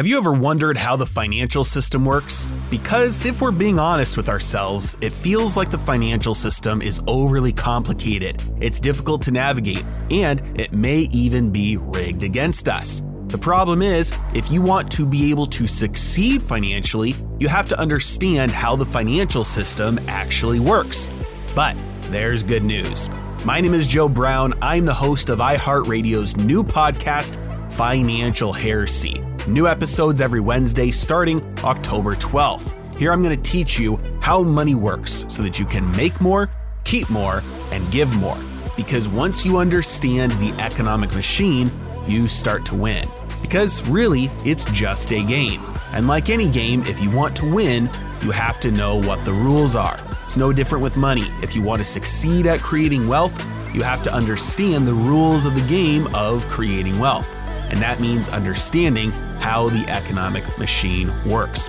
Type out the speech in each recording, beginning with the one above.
Have you ever wondered how the financial system works? Because if we're being honest with ourselves, it feels like the financial system is overly complicated, it's difficult to navigate, and it may even be rigged against us. The problem is, if you want to be able to succeed financially, you have to understand how the financial system actually works. But there's good news. My name is Joe Brown. I'm the host of iHeartRadio's new podcast, Financial Heresy. New episodes every Wednesday starting October 12th. Here I'm going to teach you how money works so that you can make more, keep more, and give more. Because once you understand the economic machine, you start to win. Because really, it's just a game. And like any game, if you want to win, you have to know what the rules are. It's no different with money. If you want to succeed at creating wealth, you have to understand the rules of the game of creating wealth and that means understanding how the economic machine works.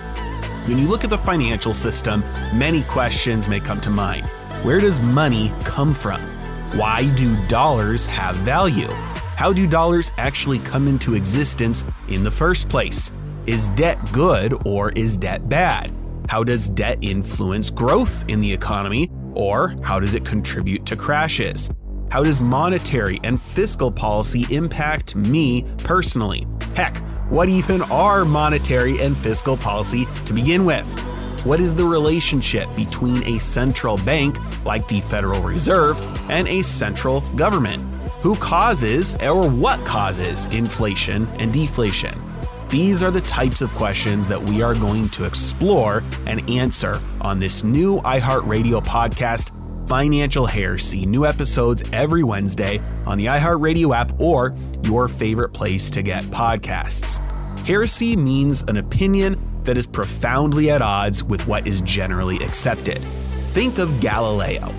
When you look at the financial system, many questions may come to mind. Where does money come from? Why do dollars have value? How do dollars actually come into existence in the first place? Is debt good or is debt bad? How does debt influence growth in the economy or how does it contribute to crashes? How does monetary and fiscal policy impact me personally? Heck, what even are monetary and fiscal policy to begin with? What is the relationship between a central bank, like the Federal Reserve, and a central government? Who causes or what causes inflation and deflation? These are the types of questions that we are going to explore and answer on this new iHeartRadio podcast Financial Heresy New episodes every Wednesday on the iHeartRadio app or your favorite place to get podcasts. Heresy means an opinion that is profoundly at odds with what is generally accepted. Think of Galileo.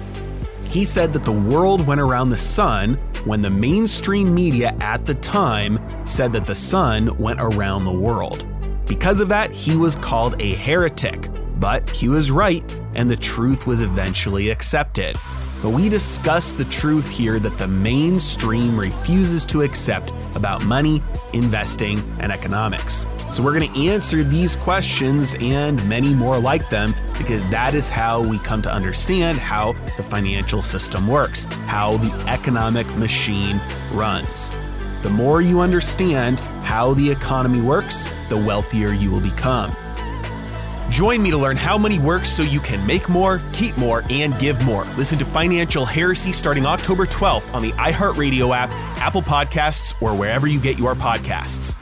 He said that the world went around the sun when the mainstream media at the time said that the sun went around the world. Because of that, he was called a heretic, but he was right and the truth was eventually accepted. But we discuss the truth here that the mainstream refuses to accept about money, investing, and economics. So we're going to answer these questions and many more like them because that is how we come to understand how the financial system works, how the economic machine runs. The more you understand how the economy works, the wealthier you will become. Join me to learn how money works so you can make more, keep more, and give more. Listen to Financial Heresy starting October 12th on the iHeartRadio app, Apple Podcasts, or wherever you get your podcasts.